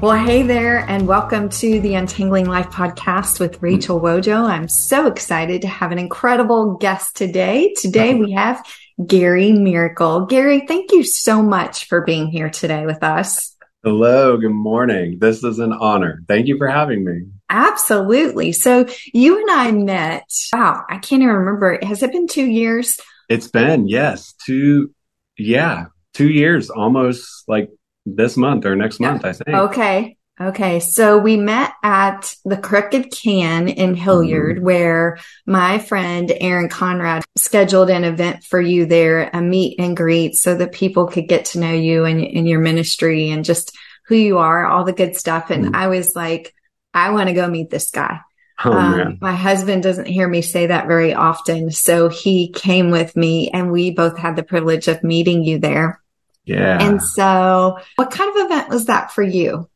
Well, hey there, and welcome to the Untangling Life podcast with Rachel Wojo. I'm so excited to have an incredible guest today. Today we have Gary Miracle. Gary, thank you so much for being here today with us. Hello, good morning. This is an honor. Thank you for having me. Absolutely. So you and I met, wow, I can't even remember. Has it been two years? It's been, yes, two, yeah, two years almost like this month or next month, I think. Okay. Okay, so we met at the Crooked Can in Hilliard, mm-hmm. where my friend Aaron Conrad scheduled an event for you there, a meet and greet, so that people could get to know you and, and your ministry and just who you are, all the good stuff. And mm-hmm. I was like, I want to go meet this guy. Oh, um, my husband doesn't hear me say that very often. So he came with me and we both had the privilege of meeting you there. Yeah. And so what kind of event was that for you?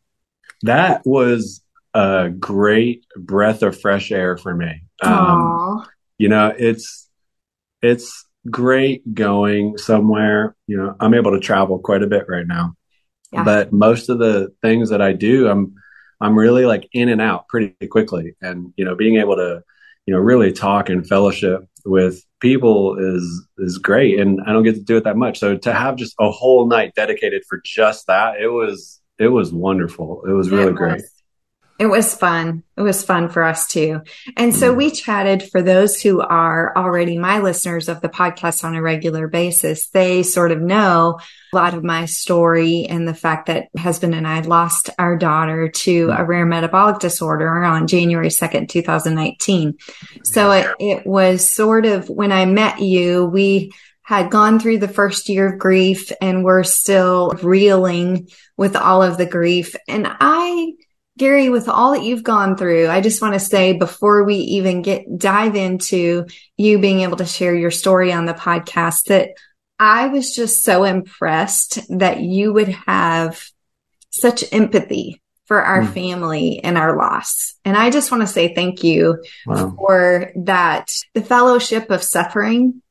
that was a great breath of fresh air for me. Um, you know, it's it's great going somewhere. You know, I'm able to travel quite a bit right now, yeah. but most of the things that I do, I'm I'm really like in and out pretty quickly, and you know, being able to you know really talk and fellowship with people is is great and I don't get to do it that much so to have just a whole night dedicated for just that it was it was wonderful. It was really it was. great. It was fun. It was fun for us too. And so mm. we chatted for those who are already my listeners of the podcast on a regular basis. They sort of know a lot of my story and the fact that husband and I lost our daughter to mm. a rare metabolic disorder on January 2nd, 2019. So it, it was sort of when I met you, we had gone through the first year of grief and we're still reeling with all of the grief. And I, Gary, with all that you've gone through, I just want to say before we even get dive into you being able to share your story on the podcast that I was just so impressed that you would have such empathy for our mm. family and our loss. And I just want to say thank you wow. for that, the fellowship of suffering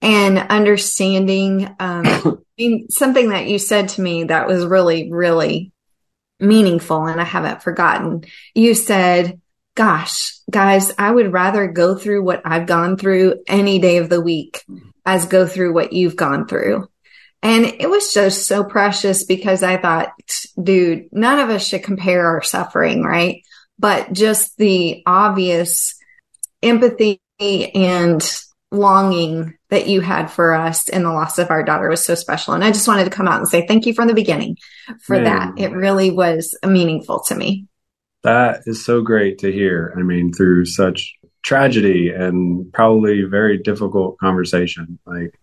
and understanding um, I mean, something that you said to me that was really really meaningful and i haven't forgotten. You said gosh guys i would rather go through what i've gone through any day of the week as go through what you've gone through. And it was just so precious because i thought dude none of us should compare our suffering right? But just the obvious empathy and longing that you had for us and the loss of our daughter was so special. And I just wanted to come out and say thank you from the beginning for that. It really was meaningful to me. That is so great to hear. I mean, through such tragedy and probably very difficult conversation. Like,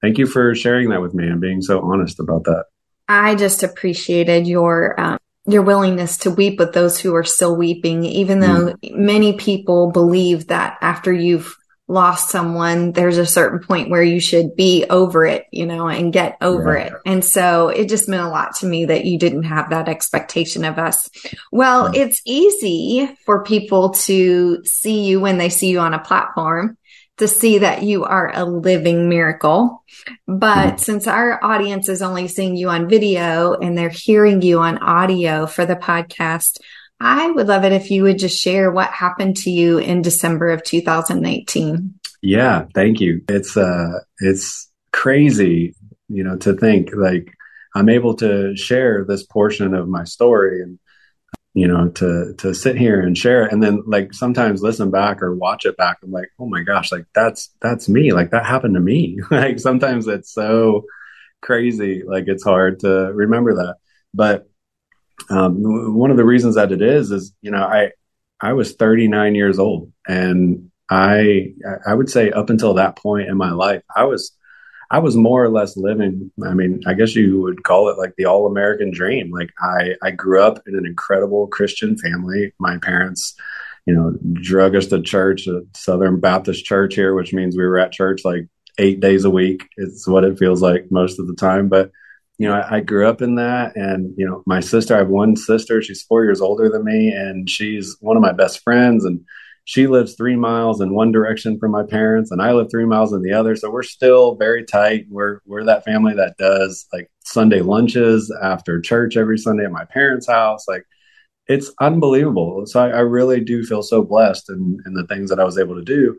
thank you for sharing that with me and being so honest about that. I just appreciated your um, your willingness to weep with those who are still weeping, even though mm. many people believe that after you've lost someone, there's a certain point where you should be over it, you know, and get over it. And so it just meant a lot to me that you didn't have that expectation of us. Well, it's easy for people to see you when they see you on a platform to see that you are a living miracle. But mm since our audience is only seeing you on video and they're hearing you on audio for the podcast, I would love it if you would just share what happened to you in December of 2019. Yeah, thank you. It's uh it's crazy, you know, to think like I'm able to share this portion of my story and you know to to sit here and share it and then like sometimes listen back or watch it back. I'm like oh my gosh like that's that's me. Like that happened to me. Like sometimes it's so crazy. Like it's hard to remember that. But um, one of the reasons that it is is you know I I was 39 years old and I I would say up until that point in my life I was I was more or less living I mean I guess you would call it like the all American dream like I I grew up in an incredible Christian family my parents you know, drug us to church, a Southern Baptist church here, which means we were at church like eight days a week. It's what it feels like most of the time. But, you know, I, I, grew up in that. And, you know, my sister, I have one sister, she's four years older than me, and she's one of my best friends. And she lives three miles in one direction from my parents, and I live three miles in the other. So we're still very tight. We're, we're that family that does like Sunday lunches after church every Sunday at my parents' house. Like, it's unbelievable. So I, I really do feel so blessed in, in the things that I was able to do.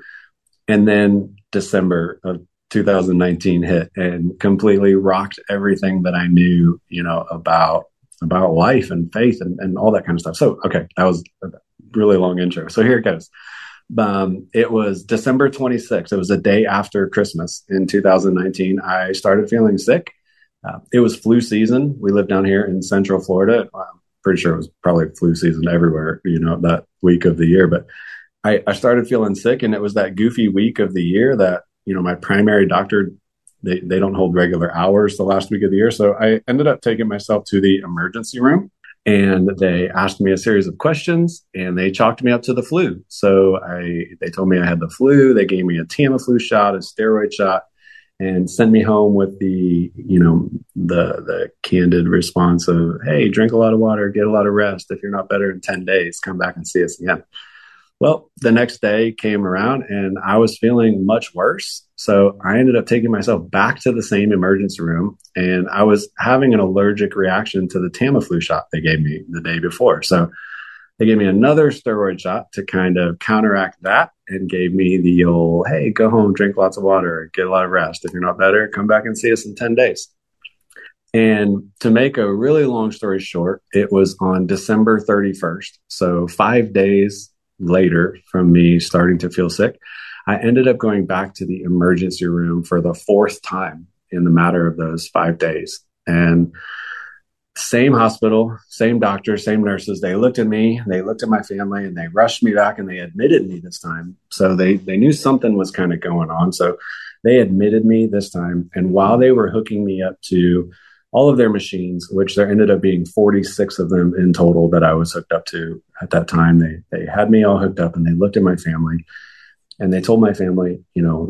And then December of 2019 hit and completely rocked everything that I knew, you know, about about life and faith and, and all that kind of stuff. So, okay, that was a really long intro. So here it goes. Um, it was December 26th. It was a day after Christmas in 2019. I started feeling sick. Uh, it was flu season. We live down here in Central Florida. I'm pretty sure it was probably flu season everywhere, you know, that week of the year. But I, I started feeling sick, and it was that goofy week of the year that you know my primary doctor they they don't hold regular hours the last week of the year, so I ended up taking myself to the emergency room. And they asked me a series of questions, and they chalked me up to the flu. So I, they told me I had the flu. They gave me a Tamiflu shot, a steroid shot, and sent me home with the you know the the candid response of hey drink a lot of water get a lot of rest if you're not better in 10 days come back and see us again well, the next day came around and I was feeling much worse. So I ended up taking myself back to the same emergency room and I was having an allergic reaction to the Tamiflu shot they gave me the day before. So they gave me another steroid shot to kind of counteract that and gave me the old, hey, go home, drink lots of water, get a lot of rest. If you're not better, come back and see us in 10 days. And to make a really long story short, it was on December 31st. So five days later from me starting to feel sick, I ended up going back to the emergency room for the fourth time in the matter of those five days. And same hospital, same doctor, same nurses. They looked at me, they looked at my family, and they rushed me back and they admitted me this time. So they they knew something was kind of going on. So they admitted me this time. And while they were hooking me up to all of their machines, which there ended up being 46 of them in total that I was hooked up to at that time. They they had me all hooked up and they looked at my family and they told my family, you know,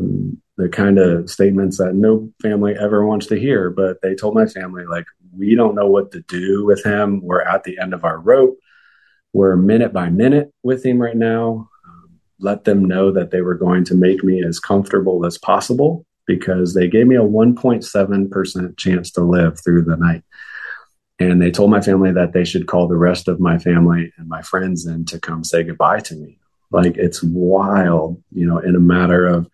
the kind of statements that no family ever wants to hear, but they told my family like we don't know what to do with him. We're at the end of our rope. We're minute by minute with him right now. Um, let them know that they were going to make me as comfortable as possible because they gave me a 1.7% chance to live through the night. And they told my family that they should call the rest of my family and my friends in to come say goodbye to me. Like it's wild, you know, in a matter of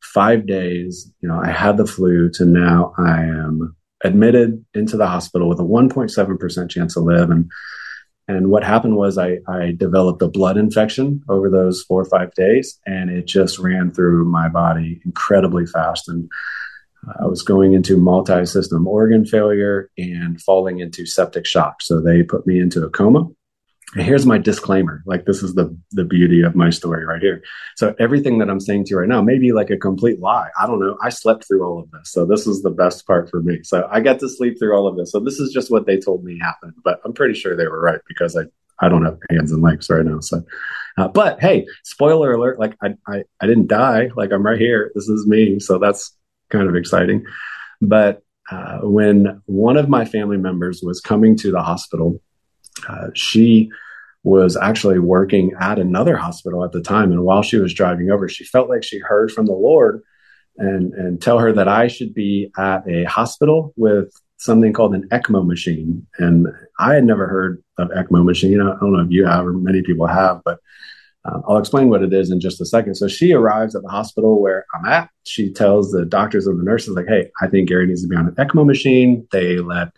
five days, you know, I had the flu to now I am admitted into the hospital with a 1.7% chance to live. And and what happened was I, I developed a blood infection over those four or five days, and it just ran through my body incredibly fast. And uh, I was going into multi system organ failure and falling into septic shock. So they put me into a coma here's my disclaimer. Like this is the the beauty of my story right here. So everything that I'm saying to you right now may be like a complete lie. I don't know. I slept through all of this. So this is the best part for me. So I got to sleep through all of this. So this is just what they told me happened, but I'm pretty sure they were right because I I don't have hands and legs right now. So uh, but hey, spoiler alert, like I, I I didn't die. Like I'm right here. This is me. So that's kind of exciting. But uh, when one of my family members was coming to the hospital uh, she was actually working at another hospital at the time. And while she was driving over, she felt like she heard from the Lord and, and tell her that I should be at a hospital with something called an ECMO machine. And I had never heard of ECMO machine. I don't know if you have or many people have, but uh, I'll explain what it is in just a second. So she arrives at the hospital where I'm at. She tells the doctors and the nurses, like, hey, I think Gary needs to be on an ECMO machine. They let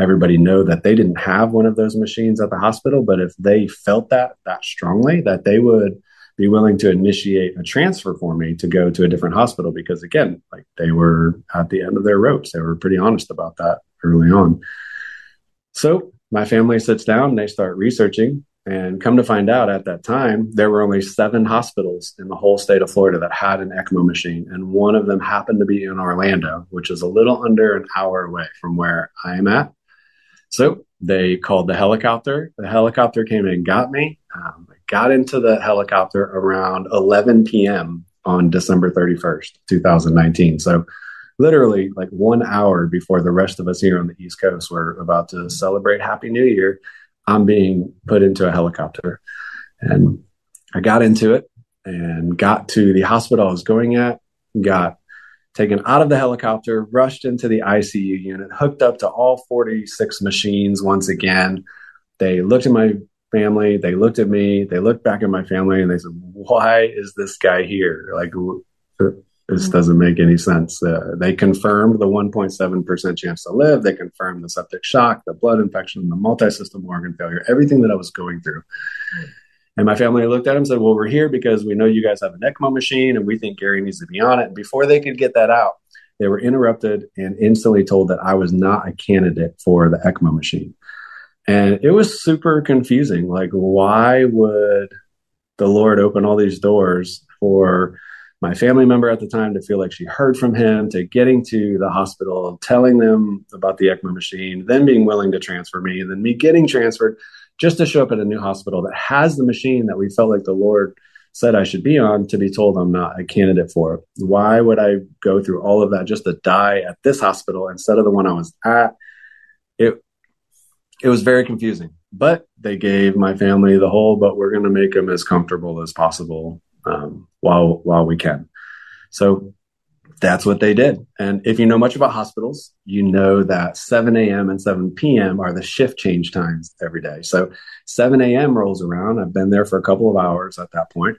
everybody know that they didn't have one of those machines at the hospital, but if they felt that that strongly, that they would be willing to initiate a transfer for me to go to a different hospital because again, like they were at the end of their ropes. They were pretty honest about that early on. So my family sits down they start researching and come to find out at that time, there were only seven hospitals in the whole state of Florida that had an ECMO machine. And one of them happened to be in Orlando, which is a little under an hour away from where I am at. So they called the helicopter. The helicopter came and got me. Um, I got into the helicopter around 11 p.m. on December 31st, 2019. So literally like one hour before the rest of us here on the East Coast were about to celebrate Happy New Year, I'm being put into a helicopter. And I got into it and got to the hospital I was going at, got taken out of the helicopter, rushed into the ICU unit, hooked up to all 46 machines once again. They looked at my family, they looked at me, they looked back at my family, and they said, Why is this guy here? Like, this doesn't make any sense. Uh, they confirmed the 1.7% chance to live. They confirmed the septic shock, the blood infection, the multi system organ failure, everything that I was going through. And my family looked at him and said, Well, we're here because we know you guys have an ECMO machine and we think Gary needs to be on it. And before they could get that out, they were interrupted and instantly told that I was not a candidate for the ECMO machine. And it was super confusing. Like, why would the Lord open all these doors for my family member at the time to feel like she heard from him, to getting to the hospital, telling them about the ECMO machine, then being willing to transfer me, and then me getting transferred just to show up at a new hospital that has the machine that we felt like the Lord said I should be on to be told I'm not a candidate for. Why would I go through all of that just to die at this hospital instead of the one I was at? It it was very confusing. But they gave my family the whole, but we're going to make them as comfortable as possible um, while while we can. So that's what they did. And if you know much about hospitals, you know that 7 a.m. and 7 p.m. are the shift change times every day. So 7 a.m. rolls around. I've been there for a couple of hours at that point,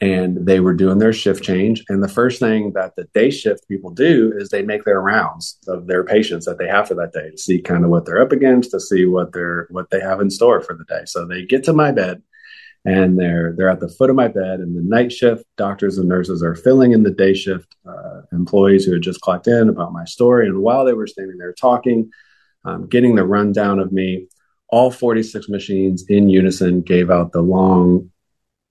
and they were doing their shift change. And the first thing that the day shift people do is they make their rounds of their patients that they have for that day to see kind of what they're up against, to see what they're what they have in store for the day. So they get to my bed and they're they're at the foot of my bed and the night shift. Doctors and nurses are filling in the day shift uh, employees who had just clocked in about my story. And while they were standing there talking um, getting the rundown of me all 46 machines in unison gave out the long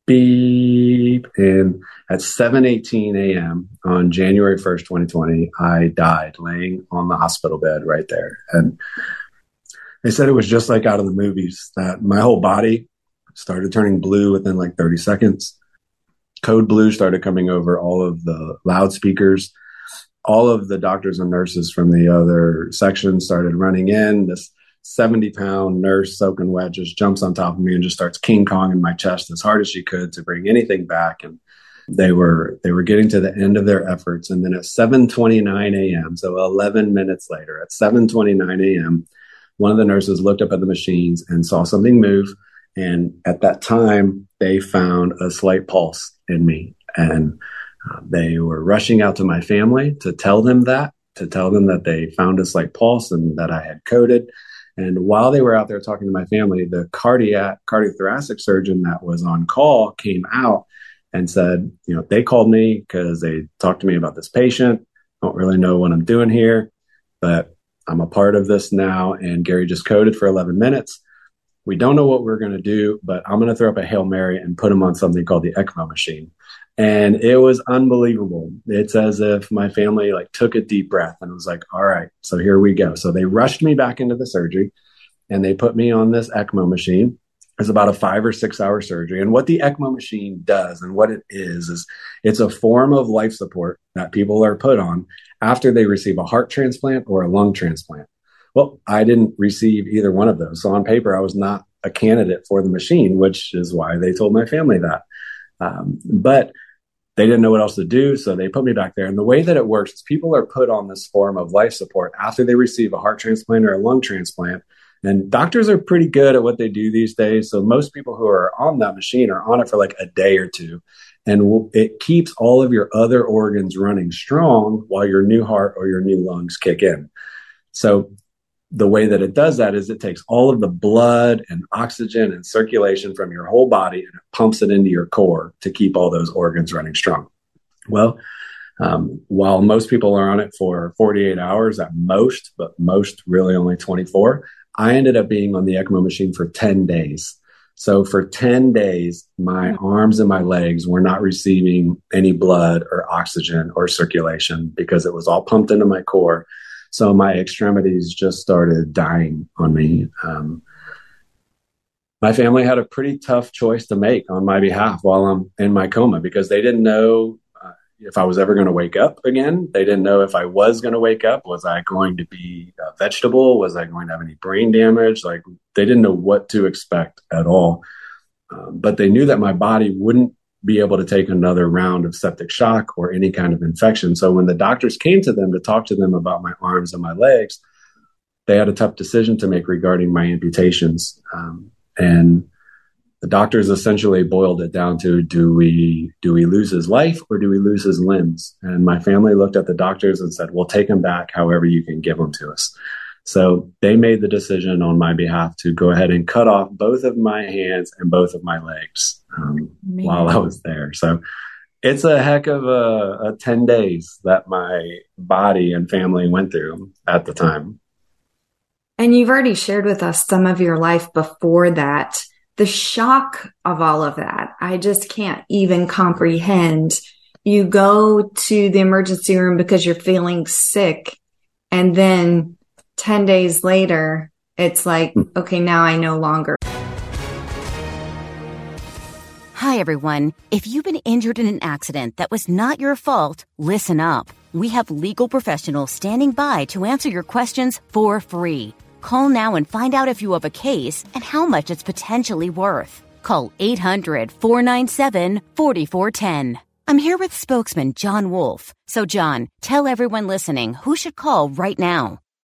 beep. And at 7:18 a.m. on January 1st 2020 I died laying on the hospital bed right there. And they said it was just like out of the movies that my whole body started turning blue within like 30 seconds. Code blue started coming over all of the loudspeakers. All of the doctors and nurses from the other section started running in. This 70 pound nurse soaking wet just jumps on top of me and just starts King Kong in my chest as hard as she could to bring anything back. And they were they were getting to the end of their efforts. And then at 7:29 a.m., so 11 minutes later, at 7:29 a.m., one of the nurses looked up at the machines and saw something move and at that time, they found a slight pulse in me. And uh, they were rushing out to my family to tell them that, to tell them that they found a slight pulse and that I had coded. And while they were out there talking to my family, the cardiac, cardiothoracic surgeon that was on call came out and said, you know, they called me because they talked to me about this patient. Don't really know what I'm doing here, but I'm a part of this now. And Gary just coded for 11 minutes we don't know what we're going to do, but I'm going to throw up a Hail Mary and put him on something called the ECMO machine. And it was unbelievable. It's as if my family like took a deep breath and was like, all right, so here we go. So they rushed me back into the surgery and they put me on this ECMO machine. It's about a five or six hour surgery. And what the ECMO machine does and what it is, is it's a form of life support that people are put on after they receive a heart transplant or a lung transplant. Well, I didn't receive either one of those. So on paper, I was not a candidate for the machine, which is why they told my family that. Um, but they didn't know what else to do, so they put me back there. And the way that it works is people are put on this form of life support after they receive a heart transplant or a lung transplant. And doctors are pretty good at what they do these days. So most people who are on that machine are on it for like a day or two. And it keeps all of your other organs running strong while your new heart or your new lungs kick in. So the way that it does that is it takes all of the blood and oxygen and circulation from your whole body and it pumps it into your core to keep all those organs running strong. Well, um, while most people are on it for 48 hours at most, but most really only 24, I ended up being on the ECMO machine for 10 days. So for 10 days, my arms and my legs were not receiving any blood or oxygen or circulation because it was all pumped into my core So my extremities just started dying on me. Um, my family had a pretty tough choice to make on my behalf while I'm in my coma because they didn't know uh, if I was ever going to wake up again. They didn't know if I was going to wake up. Was I going to be a vegetable? Was I going to have any brain damage? Like they didn't know what to expect at all. Um, but they knew that my body wouldn't be able to take another round of septic shock or any kind of infection. So when the doctors came to them to talk to them about my arms and my legs, they had a tough decision to make regarding my amputations. Um, and the doctors essentially boiled it down to do we do we lose his life or do we lose his limbs and my family looked at the doctors and said we'll take him back however you can give him to us so they made the decision on my behalf to go ahead and cut off both of my hands and both of my legs um, while i was there so it's a heck of a, a 10 days that my body and family went through at the time and you've already shared with us some of your life before that. The shock of all of that, I just can't even comprehend. You go to the emergency room because you're feeling sick. And then 10 days later, it's like, hmm. okay, now I no longer. Hi, everyone. If you've been injured in an accident that was not your fault, listen up. We have legal professionals standing by to answer your questions for free. Call now and find out if you have a case and how much it's potentially worth. Call 800 497 4410. I'm here with spokesman John Wolf. So, John, tell everyone listening who should call right now.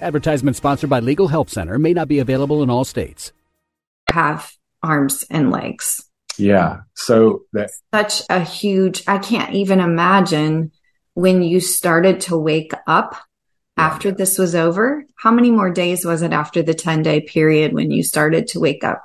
Advertisement sponsored by Legal Help Center may not be available in all states. Have arms and legs. Yeah. So that such a huge, I can't even imagine when you started to wake up after this was over? How many more days was it after the 10 day period when you started to wake up?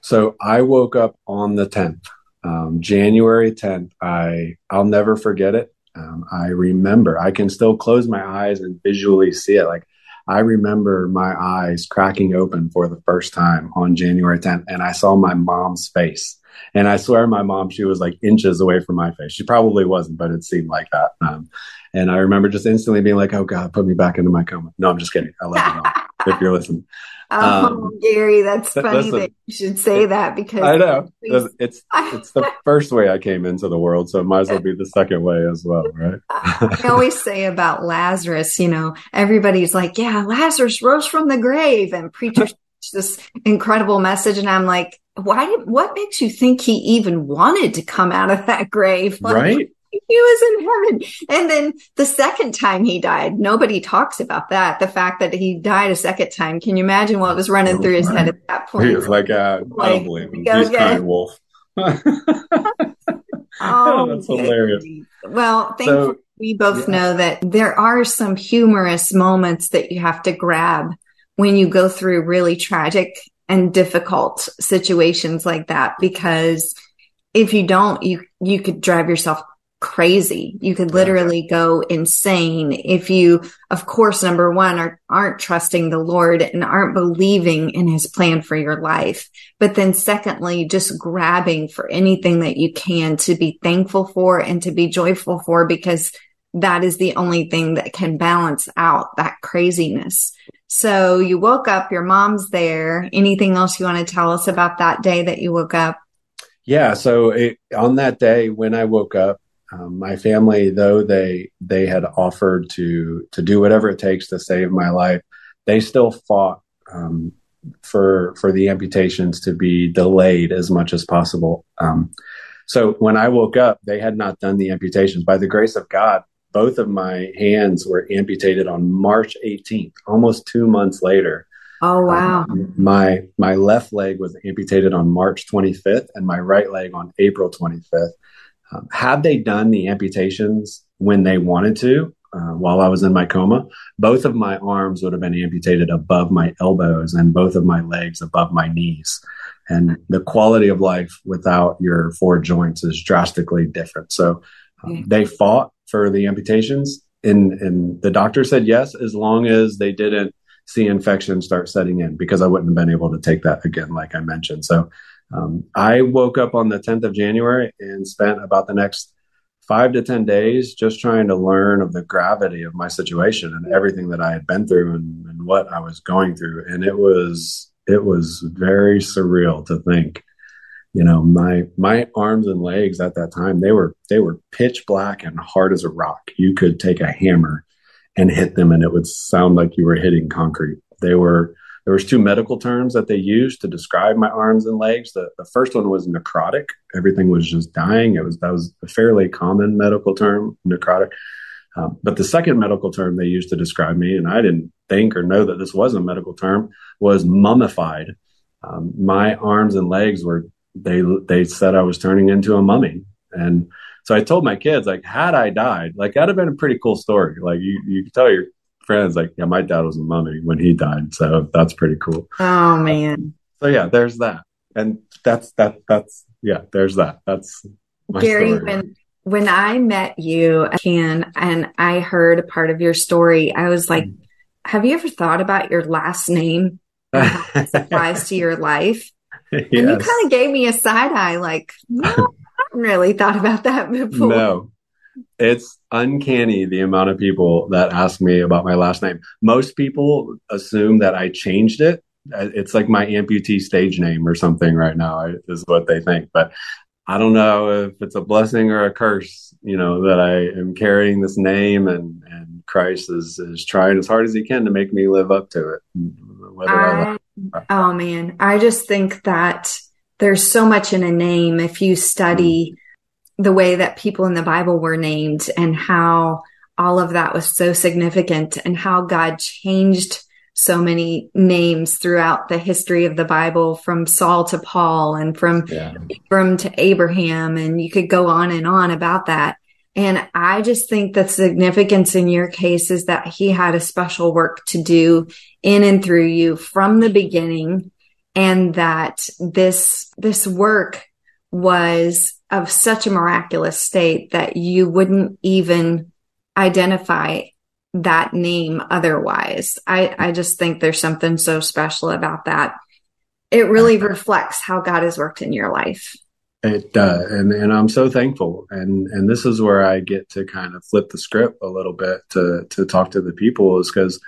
So I woke up on the 10th, um, January 10th. I, I'll never forget it. Um, I remember, I can still close my eyes and visually see it. Like I remember my eyes cracking open for the first time on January 10th, and I saw my mom's face. And I swear my mom, she was like inches away from my face. She probably wasn't, but it seemed like that. Um, and I remember just instantly being like, oh God, put me back into my coma. No, I'm just kidding. I love you if you're listening. Oh, um, Gary, that's funny listen, that you should say that because I know it's it's the first way I came into the world, so it might as well be the second way as well, right? I always say about Lazarus, you know, everybody's like, "Yeah, Lazarus rose from the grave," and preachers this incredible message, and I'm like, why did, what makes you think he even wanted to come out of that grave? Like, right. He was in heaven. And then the second time he died, nobody talks about that. The fact that he died a second time. Can you imagine what was running oh, through his head at that point? He was like, uh, like I don't believe him. He's kind wolf. oh, that's hilarious. Well, so, we both yeah. know that there are some humorous moments that you have to grab when you go through really tragic and difficult situations like that because if you don't you you could drive yourself crazy you could literally go insane if you of course number one are, aren't trusting the lord and aren't believing in his plan for your life but then secondly just grabbing for anything that you can to be thankful for and to be joyful for because that is the only thing that can balance out that craziness so you woke up, your mom's there. Anything else you want to tell us about that day that you woke up? Yeah. So it, on that day when I woke up, um, my family, though they they had offered to to do whatever it takes to save my life, they still fought um, for for the amputations to be delayed as much as possible. Um, so when I woke up, they had not done the amputations. By the grace of God, both of my hands were amputated on March 18th, almost two months later. Oh wow! Um, my my left leg was amputated on March 25th, and my right leg on April 25th. Um, had they done the amputations when they wanted to, uh, while I was in my coma. Both of my arms would have been amputated above my elbows and both of my legs above my knees. And the quality of life without your four joints is drastically different. So um, they fought for the amputations and, and the doctor said yes, as long as they didn't see infection start setting in because I wouldn't have been able to take that again, like I mentioned. So um, I woke up on the 10th of January and spent about the next five to 10 days just trying to learn of the gravity of my situation and everything that I had been through and, and what I was going through. And it was, it was very surreal to think, you know, my, my arms and legs at that time, they were, they were pitch black and hard as a rock. You could take a hammer and hit them and it would sound like you were hitting concrete. They were, there was two medical terms that they used to describe my arms and legs. The, the first one was necrotic. Everything was just dying. It was that was a fairly common medical term, necrotic. Um, but the second medical term they used to describe me, and I didn't think or know that this was a medical term, was mummified. Um, my arms and legs were they they said I was turning into a mummy, and so I told my kids like, had I died, like that'd have been a pretty cool story. Like you you could tell your friends like, yeah, my dad was a mummy when he died. So that's pretty cool. Oh man. So yeah, there's that. And that's, that, that's, yeah, there's that. That's Gary, story. when, when I met you, Ken, and I heard a part of your story, I was like, mm. have you ever thought about your last name and how it applies to your life? Yes. And you kind of gave me a side eye, like, no, I haven't really thought about that before. No, it's uncanny the amount of people that ask me about my last name. Most people assume that I changed it. It's like my amputee stage name or something right now, is what they think. But I don't know if it's a blessing or a curse, you know, that I am carrying this name and, and Christ is, is trying as hard as he can to make me live up to it. I, I oh man, I just think that there's so much in a name. If you study mm-hmm. The way that people in the Bible were named and how all of that was so significant and how God changed so many names throughout the history of the Bible from Saul to Paul and from yeah. Abram to Abraham. And you could go on and on about that. And I just think the significance in your case is that he had a special work to do in and through you from the beginning. And that this, this work was of such a miraculous state that you wouldn't even identify that name otherwise. I, I just think there's something so special about that. It really reflects how God has worked in your life. It does, and and I'm so thankful. And and this is where I get to kind of flip the script a little bit to to talk to the people is because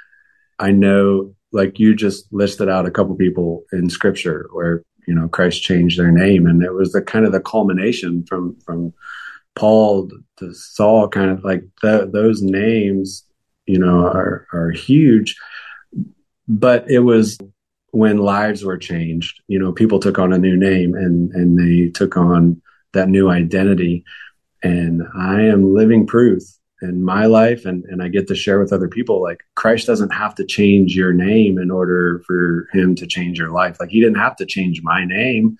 I know, like you just listed out a couple people in Scripture where you know Christ changed their name, and it was the kind of the culmination from from Paul to Saul, kind of like the, those names, you know, are are huge. But it was when lives were changed. You know, people took on a new name and and they took on that new identity. And I am living proof in my life and, and I get to share with other people like Christ doesn't have to change your name in order for him to change your life. Like he didn't have to change my name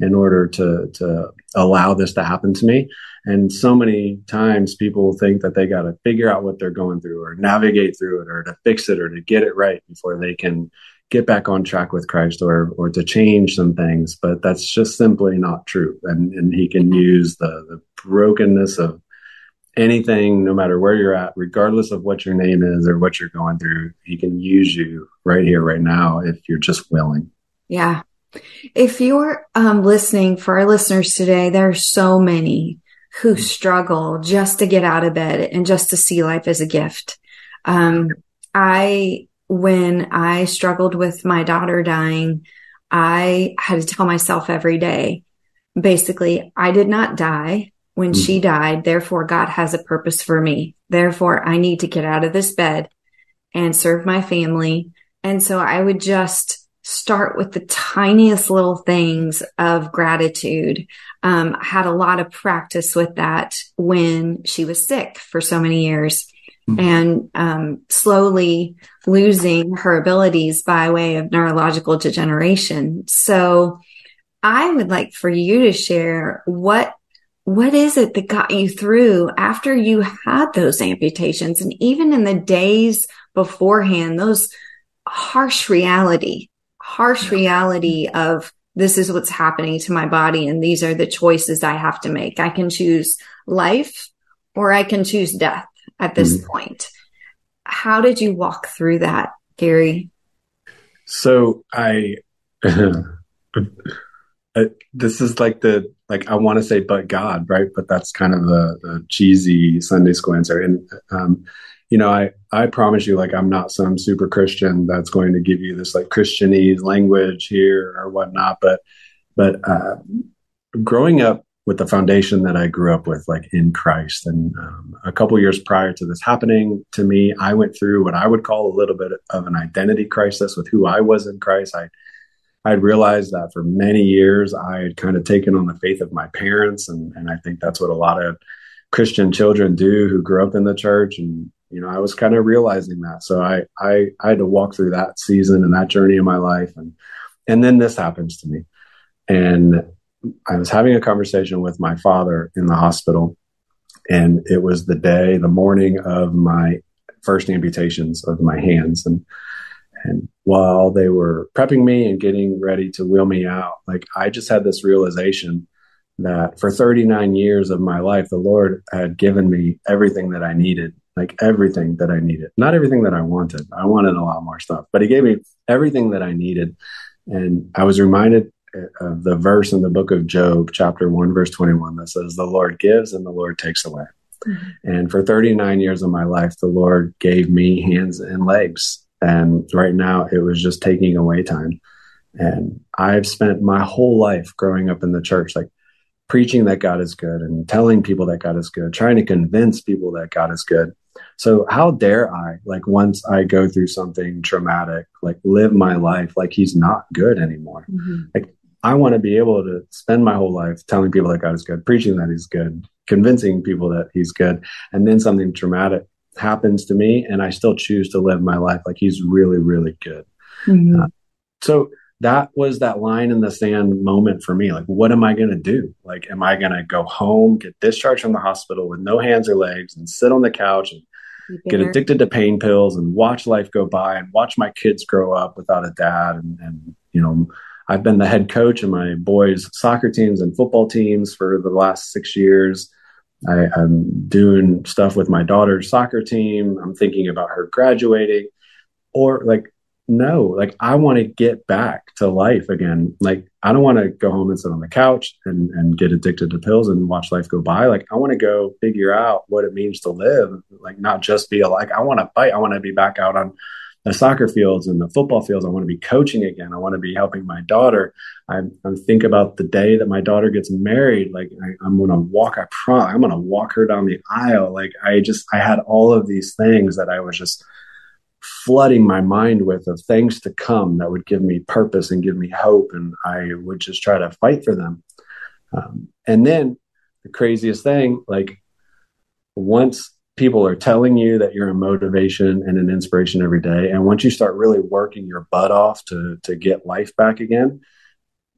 in order to to allow this to happen to me. And so many times people think that they got to figure out what they're going through or navigate through it or to fix it or to get it right before they can get back on track with Christ or or to change some things. But that's just simply not true. And and he can use the the brokenness of anything, no matter where you're at, regardless of what your name is or what you're going through, he can use you right here, right now, if you're just willing. Yeah. If you're um, listening for our listeners today, there are so many who mm-hmm. struggle just to get out of bed and just to see life as a gift. Um, I, when I struggled with my daughter dying, I had to tell myself every day, basically, I did not die when mm-hmm. she died. Therefore, God has a purpose for me. Therefore, I need to get out of this bed and serve my family. And so I would just start with the tiniest little things of gratitude. Um, I had a lot of practice with that when she was sick for so many years mm-hmm. and um, slowly losing her abilities by way of neurological degeneration. So I would like for you to share what what is it that got you through after you had those amputations and even in the days beforehand, those harsh reality, harsh reality of this is what's happening to my body and these are the choices I have to make. I can choose life or I can choose death at this mm-hmm. point. How did you walk through that, Gary? So I, this is like the like I want to say but God, right? But that's kind of the, cheesy Sunday school answer. And um, you know, I I promise you, like I'm not some super Christian that's going to give you this like Christianese language here or whatnot. But but uh, growing up with the foundation that I grew up with, like in Christ, and um, a couple years prior to this happening to me, I went through what I would call a little bit of an identity crisis with who I was in Christ. I I'd realized that for many years I had kind of taken on the faith of my parents, and, and I think that's what a lot of Christian children do who grew up in the church. And you know, I was kind of realizing that, so I I, I had to walk through that season and that journey in my life, and and then this happens to me, and I was having a conversation with my father in the hospital, and it was the day, the morning of my first amputations of my hands, and and while they were prepping me and getting ready to wheel me out, like I just had this realization that for 39 years of my life, the Lord had given me everything that I needed, like everything that I needed. Not everything that I wanted. I wanted a lot more stuff, but He gave me everything that I needed. And I was reminded of the verse in the book of Job, chapter 1, verse 21, that says, The Lord gives and the Lord takes away. Mm-hmm. And for 39 years of my life, the Lord gave me hands and legs and right now it was just taking away time. And I've spent my whole life growing up in the church, like preaching that God is good and telling people that God is good, trying to convince people that God is good. So how dare I, like once I go through something traumatic, like live my life like he's not good anymore. Mm-hmm. Like I want to be able to spend my whole life telling people that God is good, preaching that he's good, convincing people that he's good, and then something traumatic happens to me and I still choose to live my life like he's really, really good. Mm-hmm. Uh, so that was that line in the sand moment for me. Like, what am I going to do? Like, am I going to go home, get discharged from the hospital with no hands or legs and sit on the couch and get addicted to pain pills and watch life go by and watch my kids grow up without a dad? And, and you know, I've been the head coach of my boys' soccer teams and football teams for the last six years. I, am doing stuff with my daughter's soccer team. I'm thinking about her graduating, or like, no, like I want to get back to life again. Like I don't want to go home and sit on the couch and, and get addicted to pills and watch life go by. Like I want to go figure out what it means to live. Like not just be like I want to fight. I want to be back out on the soccer fields and the football fields. I want to be coaching again. I want to be helping my daughter. I, I think about the day that my daughter gets married. Like I, am going to walk. I prom. I'm going to walk her down the aisle. Like I just I had all of these things that I was just flooding my mind with of things to come that would give me purpose and give me hope, and I would just try to fight for them. Um, and then the craziest thing, like once people are telling you that you're a motivation and an inspiration every day. And once you start really working your butt off to to get life back again,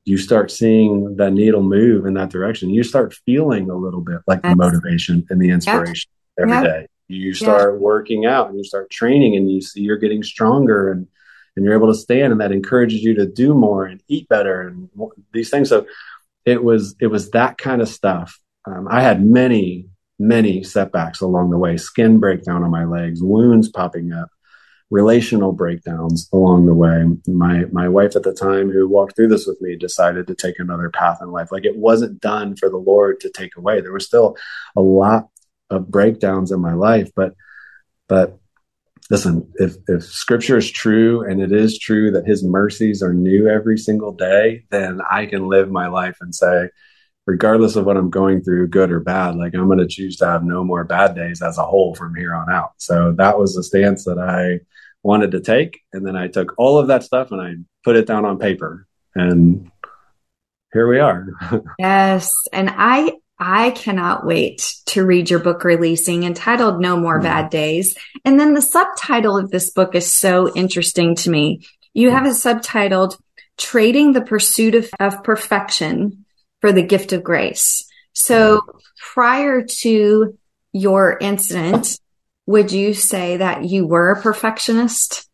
you start seeing that needle move in that direction. You start feeling a little bit like the motivation and the inspiration yep. every yep. day. You start yep. working out and you start training and you see you're getting stronger and and you're able to stand and that encourages you to do more and eat better and these things. So it was it was that kind of stuff. Um, I had many many setbacks along the way skin breakdown on my legs, wounds popping up, relational breakdowns along the way. My my wife at the time who walked through this with me decided to take another path in life. Like it wasn't done for the Lord to take away. There was still a lot of breakdowns in my life, but but listen, if if scripture is true and it is true that his mercies are new every single day, then I can live my life and say, regardless of what I'm going through, good or bad, like I'm going to choose to have no more bad days as a whole from here on out. So that was the stance that I wanted to take. And then I took all of that stuff and I put it down on paper and here we are. yes. And I, I cannot wait to read your book releasing entitled No More mm-hmm. Bad Days. And then the subtitle of this book is so interesting to me. You have it subtitled Trading the Pursuit of, of Perfection for the gift of grace. So prior to your incident, would you say that you were a perfectionist?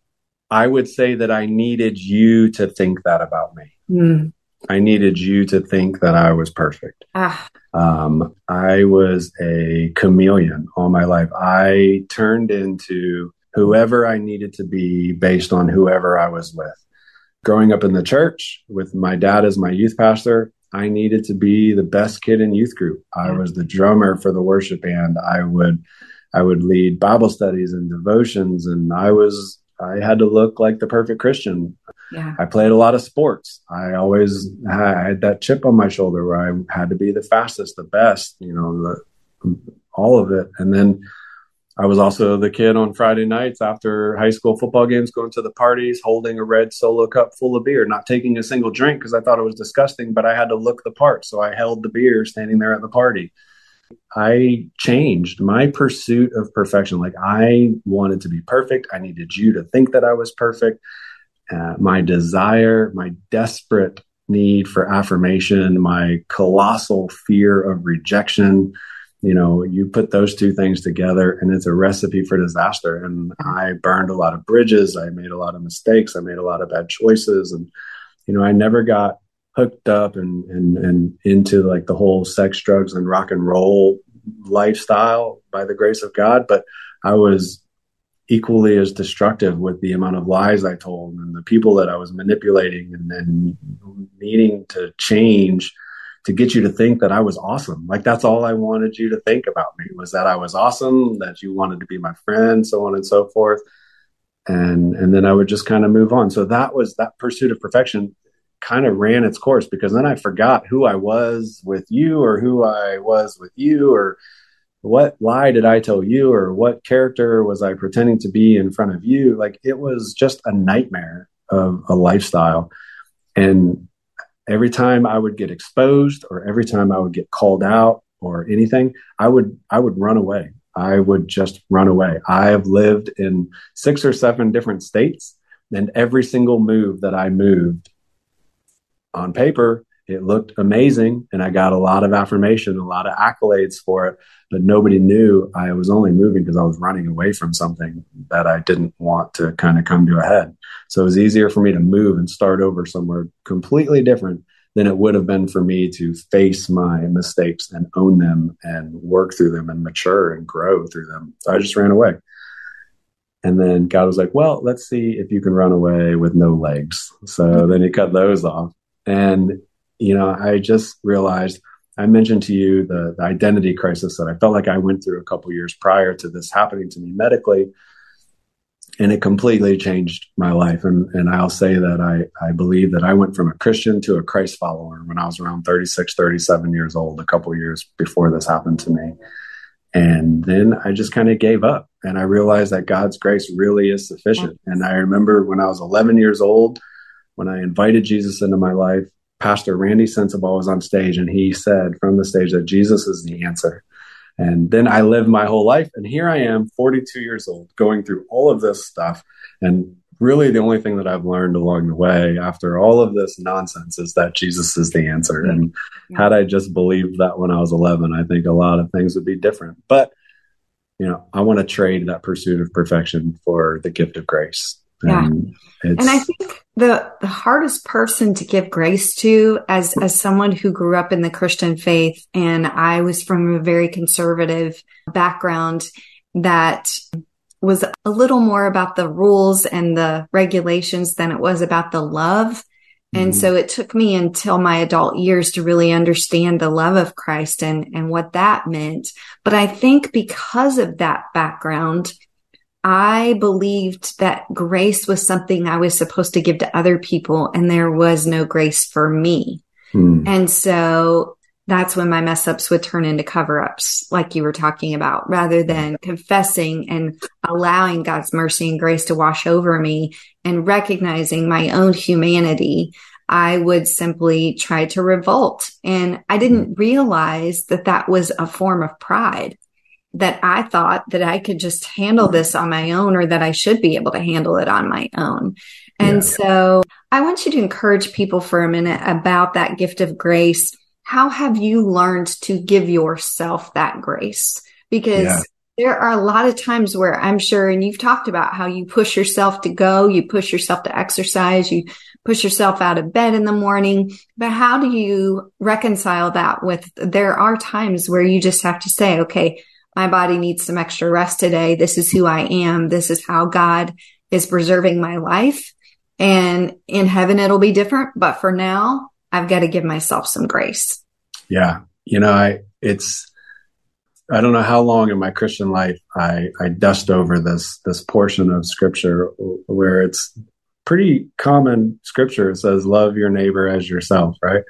I would say that I needed you to think that about me. Mm. I needed you to think that I was perfect. Ah. Um, I was a chameleon all my life. I turned into whoever I needed to be based on whoever I was with. Growing up in the church with my dad as my youth pastor, I needed to be the best kid in youth group. I was the drummer for the worship band. I would I would lead Bible studies and devotions and I was I had to look like the perfect Christian. Yeah. I played a lot of sports. I always had that chip on my shoulder where I had to be the fastest, the best, you know, the, all of it. And then I was also the kid on Friday nights after high school football games, going to the parties, holding a red solo cup full of beer, not taking a single drink because I thought it was disgusting, but I had to look the part. So I held the beer standing there at the party. I changed my pursuit of perfection. Like I wanted to be perfect. I needed you to think that I was perfect. Uh, my desire, my desperate need for affirmation, my colossal fear of rejection, you know, you put those two things together and it's a recipe for disaster. And I burned a lot of bridges. I made a lot of mistakes. I made a lot of bad choices. And, you know, I never got hooked up and, and, and into like the whole sex, drugs and rock and roll lifestyle by the grace of God. But I was equally as destructive with the amount of lies I told and the people that I was manipulating and, and needing to change to get you to think that I was awesome. Like that's all I wanted you to think about me was that I was awesome, that you wanted to be my friend, so on and so forth. And and then I would just kind of move on. So that was that pursuit of perfection kind of ran its course because then I forgot who I was with you or who I was with you or what lie did I tell you or what character was I pretending to be in front of you? Like it was just a nightmare of a lifestyle. And every time I would get exposed or every time I would get called out or anything, I would I would run away. I would just run away. I have lived in six or seven different states, and every single move that I moved on paper, it looked amazing, and I got a lot of affirmation, a lot of accolades for it. But nobody knew I was only moving because I was running away from something that I didn't want to kind of come to a head. So it was easier for me to move and start over somewhere completely different than it would have been for me to face my mistakes and own them and work through them and mature and grow through them. So I just ran away. And then God was like, well, let's see if you can run away with no legs. So then he cut those off. And, you know, I just realized I mentioned to you the, the identity crisis that I felt like I went through a couple years prior to this happening to me medically and it completely changed my life. And, and I'll say that I, I believe that I went from a Christian to a Christ follower when I was around 36, 37 years old, a couple years before this happened to me. And then I just kind of gave up and I realized that God's grace really is sufficient. And I remember when I was 11 years old, when I invited Jesus into my life, Pastor Randy Sensabaugh was on stage and he said from the stage that Jesus is the answer. And then I lived my whole life. And here I am, 42 years old, going through all of this stuff. And really, the only thing that I've learned along the way after all of this nonsense is that Jesus is the answer. And had I just believed that when I was 11, I think a lot of things would be different. But, you know, I want to trade that pursuit of perfection for the gift of grace. Yeah. And, and I think the the hardest person to give grace to as as someone who grew up in the Christian faith and I was from a very conservative background that was a little more about the rules and the regulations than it was about the love. And mm-hmm. so it took me until my adult years to really understand the love of Christ and, and what that meant. But I think because of that background, I believed that grace was something I was supposed to give to other people and there was no grace for me. Hmm. And so that's when my mess ups would turn into cover ups, like you were talking about, rather than confessing and allowing God's mercy and grace to wash over me and recognizing my own humanity. I would simply try to revolt. And I didn't realize that that was a form of pride that I thought that I could just handle this on my own or that I should be able to handle it on my own. And yeah. so I want you to encourage people for a minute about that gift of grace how have you learned to give yourself that grace? Because yeah. there are a lot of times where I'm sure, and you've talked about how you push yourself to go, you push yourself to exercise, you push yourself out of bed in the morning. But how do you reconcile that with there are times where you just have to say, okay, my body needs some extra rest today. This is who I am. This is how God is preserving my life. And in heaven, it'll be different. But for now, I've got to give myself some grace. Yeah. You know, I, it's, I don't know how long in my Christian life I, I dust over this, this portion of scripture where it's pretty common scripture. It says, love your neighbor as yourself, right?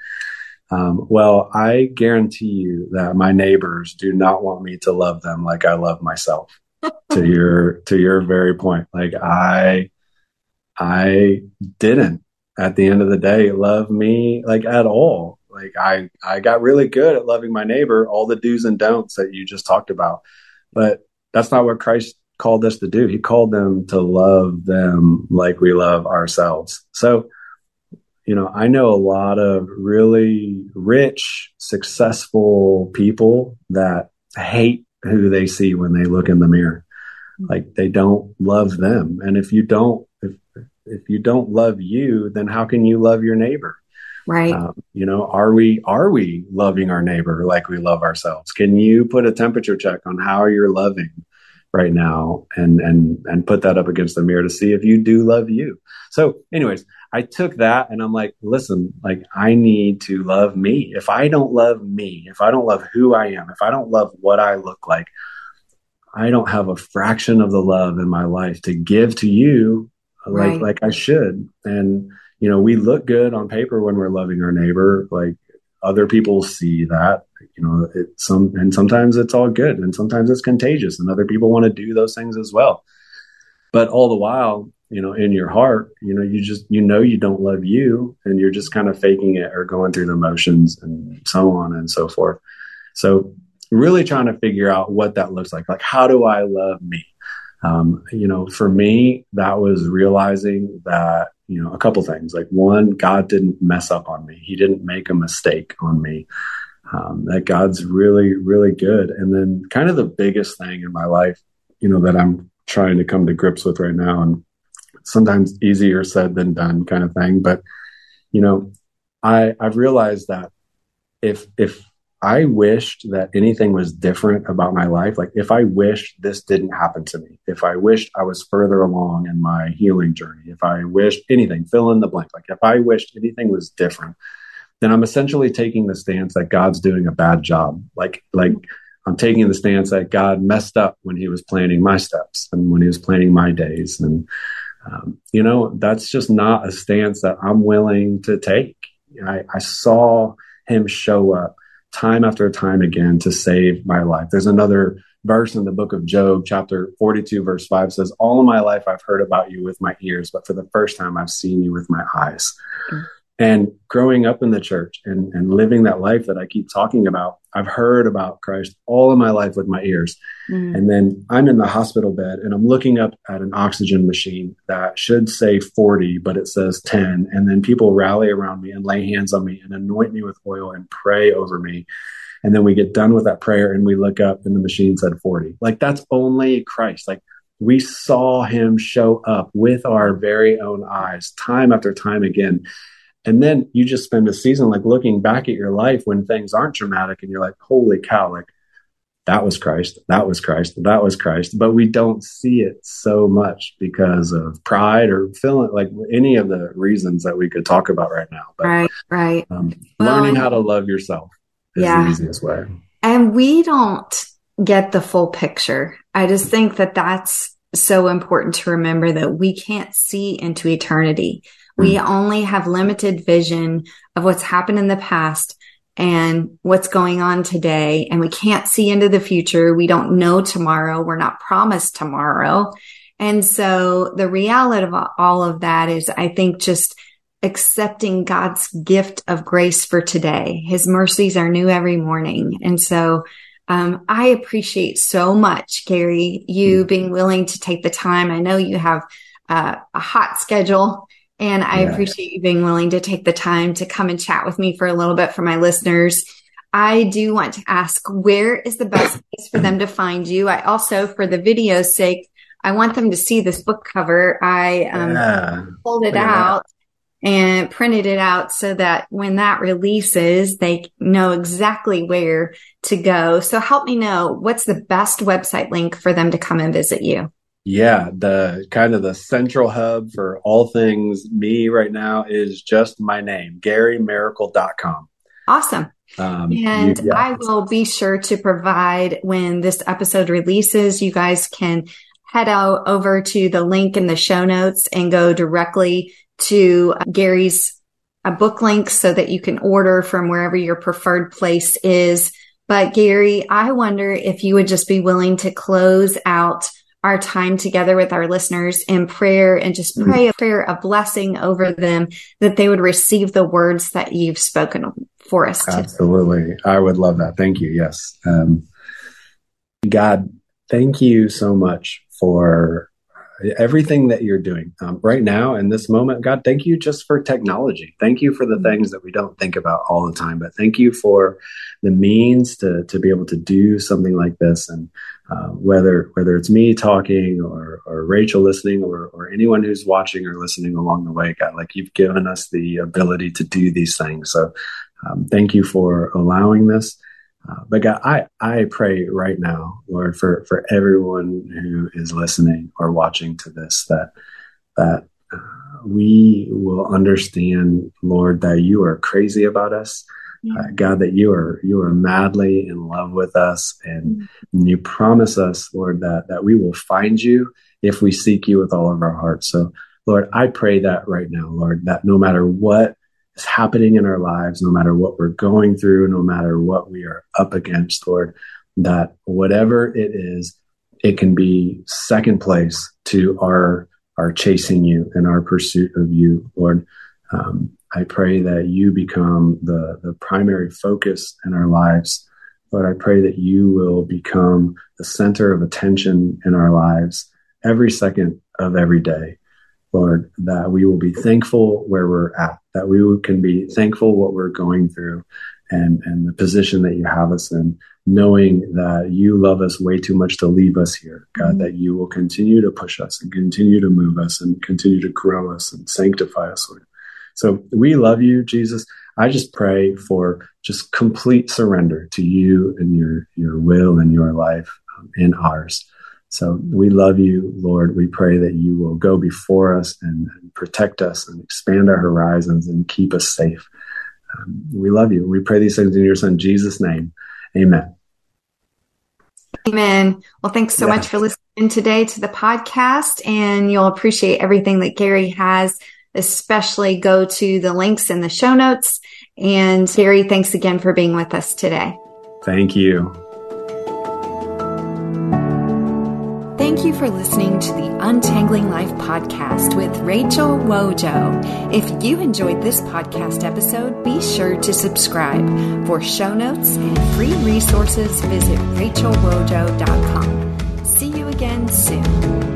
Um, well, I guarantee you that my neighbors do not want me to love them like I love myself. to your to your very point, like I I didn't at the end of the day love me like at all. Like I I got really good at loving my neighbor, all the do's and don'ts that you just talked about. But that's not what Christ called us to do. He called them to love them like we love ourselves. So you know, I know a lot of really rich, successful people that hate who they see when they look in the mirror. Mm-hmm. Like they don't love them. And if you don't, if, if you don't love you, then how can you love your neighbor? Right. Um, you know, are we, are we loving our neighbor like we love ourselves? Can you put a temperature check on how you're loving right now and, and, and put that up against the mirror to see if you do love you? So anyways, I took that and I'm like, listen, like I need to love me. If I don't love me, if I don't love who I am, if I don't love what I look like, I don't have a fraction of the love in my life to give to you like right. like I should. And you know, we look good on paper when we're loving our neighbor. Like other people see that. You know, it some and sometimes it's all good and sometimes it's contagious and other people want to do those things as well. But all the while, you know, in your heart, you know, you just, you know, you don't love you and you're just kind of faking it or going through the motions and so on and so forth. So really trying to figure out what that looks like. Like, how do I love me? Um, you know, for me, that was realizing that, you know, a couple things. Like one, God didn't mess up on me. He didn't make a mistake on me. Um, that God's really, really good. And then kind of the biggest thing in my life, you know, that I'm trying to come to grips with right now and sometimes easier said than done kind of thing. But, you know, I, I've realized that if, if I wished that anything was different about my life, like if I wished this didn't happen to me, if I wished I was further along in my healing journey, if I wished anything, fill in the blank, like if I wished anything was different, then I'm essentially taking the stance that God's doing a bad job. Like, like, I'm taking the stance that God messed up when he was planning my steps and when he was planning my days. And um, you know, that's just not a stance that I'm willing to take. I, I saw him show up time after time again to save my life. There's another verse in the book of Job, chapter 42, verse 5 says, All of my life I've heard about you with my ears, but for the first time I've seen you with my eyes. Mm-hmm. And growing up in the church and, and living that life that I keep talking about, I've heard about Christ all of my life with my ears. Mm. And then I'm in the hospital bed and I'm looking up at an oxygen machine that should say 40, but it says 10. And then people rally around me and lay hands on me and anoint me with oil and pray over me. And then we get done with that prayer and we look up and the machine said 40. Like that's only Christ. Like we saw him show up with our very own eyes time after time again. And then you just spend a season like looking back at your life when things aren't dramatic and you're like, holy cow, like that was Christ, that was Christ, that was Christ. But we don't see it so much because of pride or feeling like any of the reasons that we could talk about right now. But, right, right. Um, well, learning how to love yourself is yeah. the easiest way. And we don't get the full picture. I just think that that's so important to remember that we can't see into eternity. We only have limited vision of what's happened in the past and what's going on today. And we can't see into the future. We don't know tomorrow. We're not promised tomorrow. And so the reality of all of that is, I think, just accepting God's gift of grace for today. His mercies are new every morning. And so, um, I appreciate so much, Gary, you mm. being willing to take the time. I know you have uh, a hot schedule And I yeah. appreciate you being willing to take the time to come and chat with me for a little bit for my listeners. I do want to ask where is the best place for them to find you? I also, for the video's sake, I want them to see this book cover. I um, yeah. pulled it out and printed it out so that when that releases, they know exactly where to go. So help me know what's the best website link for them to come and visit you. Yeah, the kind of the central hub for all things me right now is just my name, GaryMiracle.com. Awesome. Um, and you, yeah. I will be sure to provide when this episode releases, you guys can head out over to the link in the show notes and go directly to Gary's a book link so that you can order from wherever your preferred place is. But Gary, I wonder if you would just be willing to close out our time together with our listeners in prayer and just mm-hmm. pray a prayer of blessing over them that they would receive the words that you've spoken for us. Absolutely. I would love that. Thank you. Yes. Um, God, thank you so much for everything that you're doing um, right now in this moment. God, thank you just for technology. Thank you for the mm-hmm. things that we don't think about all the time, but thank you for the means to to be able to do something like this. And uh, whether whether it's me talking or or Rachel listening or or anyone who's watching or listening along the way, God, like you've given us the ability to do these things. So um, thank you for allowing this. Uh, but God, I, I pray right now, Lord, for, for everyone who is listening or watching to this, that, that uh, we will understand, Lord, that you are crazy about us. Uh, God, that you are you are madly in love with us, and, mm-hmm. and you promise us, Lord, that that we will find you if we seek you with all of our hearts. So, Lord, I pray that right now, Lord, that no matter what is happening in our lives, no matter what we're going through, no matter what we are up against, Lord, that whatever it is, it can be second place to our our chasing you and our pursuit of you, Lord. Um, I pray that you become the the primary focus in our lives. Lord, I pray that you will become the center of attention in our lives every second of every day. Lord, that we will be thankful where we're at, that we can be thankful what we're going through and, and the position that you have us in, knowing that you love us way too much to leave us here, God, mm-hmm. that you will continue to push us and continue to move us and continue to grow us and sanctify us, Lord. So we love you, Jesus. I just pray for just complete surrender to you and your, your will and your life um, in ours. So we love you, Lord. We pray that you will go before us and, and protect us and expand our horizons and keep us safe. Um, we love you. We pray these things in your son, Jesus' name. Amen. Amen. Well, thanks so yeah. much for listening today to the podcast, and you'll appreciate everything that Gary has, especially go to the links in the show notes. And Gary, thanks again for being with us today. Thank you. Thank you for listening to the Untangling Life podcast with Rachel Wojo. If you enjoyed this podcast episode, be sure to subscribe. For show notes and free resources, visit rachelwojo.com. See you again soon.